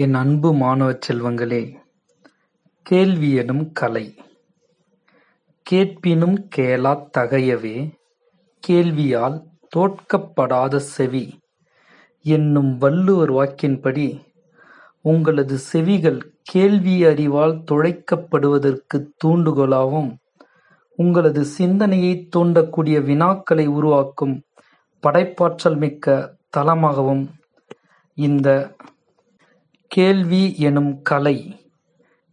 என் அன்பு மாணவச் செல்வங்களே, கேள்வி எனும் கலை. கேட்பினும் கேளாத் தகையவே கேள்வியால் தோற்கப்படாத செவி என்னும் வள்ளுவர் வாக்கின்படி, உங்களது செவிகள் கேள்வி அறிவால் துளைக்கப்படுவதற்குத் தூண்டுகோலாகவும், உங்களது சிந்தனையைத் தூண்டக்கூடிய வினாக்களை உருவாக்கும் படைப்பாற்றல் மிக்க தளமாகவும் இந்த கேள்வி எனும் கலை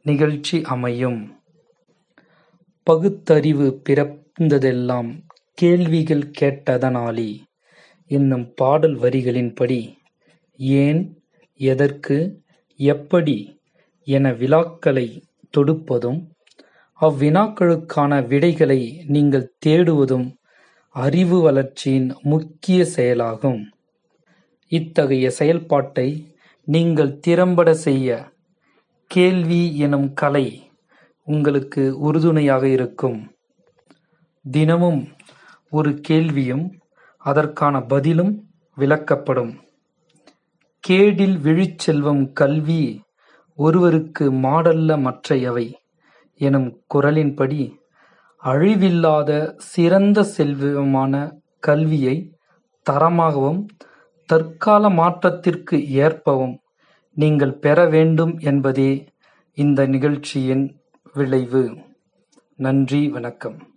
நிகழ்ச்சி அமையும். பகுத்தறிவு பிறந்ததெல்லாம் கேள்விகள் கேட்டதனாலே என்னும் பாடல் வரிகளின்படி, ஏன், எதற்கு, எப்படி என வினாக்களைத் தொடுப்பதும், அவ்வினாக்களுக்கான விடைகளை நீங்கள் தேடுவதும் அறிவு வளர்ச்சியின் முக்கிய செயலாகும். இத்தகைய செயல்பாட்டை நீங்கள் திறம்பட செய்ய, கேள்வி எனும் கலை உங்களுக்கு உறுதுணையாக இருக்கும். தினமும் ஒரு கேள்வியும் அதற்கான பதிலும் விளக்கப்படும். கேடில் விழுச்செல்வம் கல்வி ஒருவருக்கு மாடல்ல மற்றையவை எனும் குறளின்படி, அழிவில்லாத சிறந்த செல்வமான கல்வியை தரமாகவும், தற்கால மாற்றத்திற்கு ஏற்பவும் நீங்கள் பெற வேண்டும் என்பதே இந்த நிகழ்ச்சியின் விளைவு. நன்றி வணக்கம்.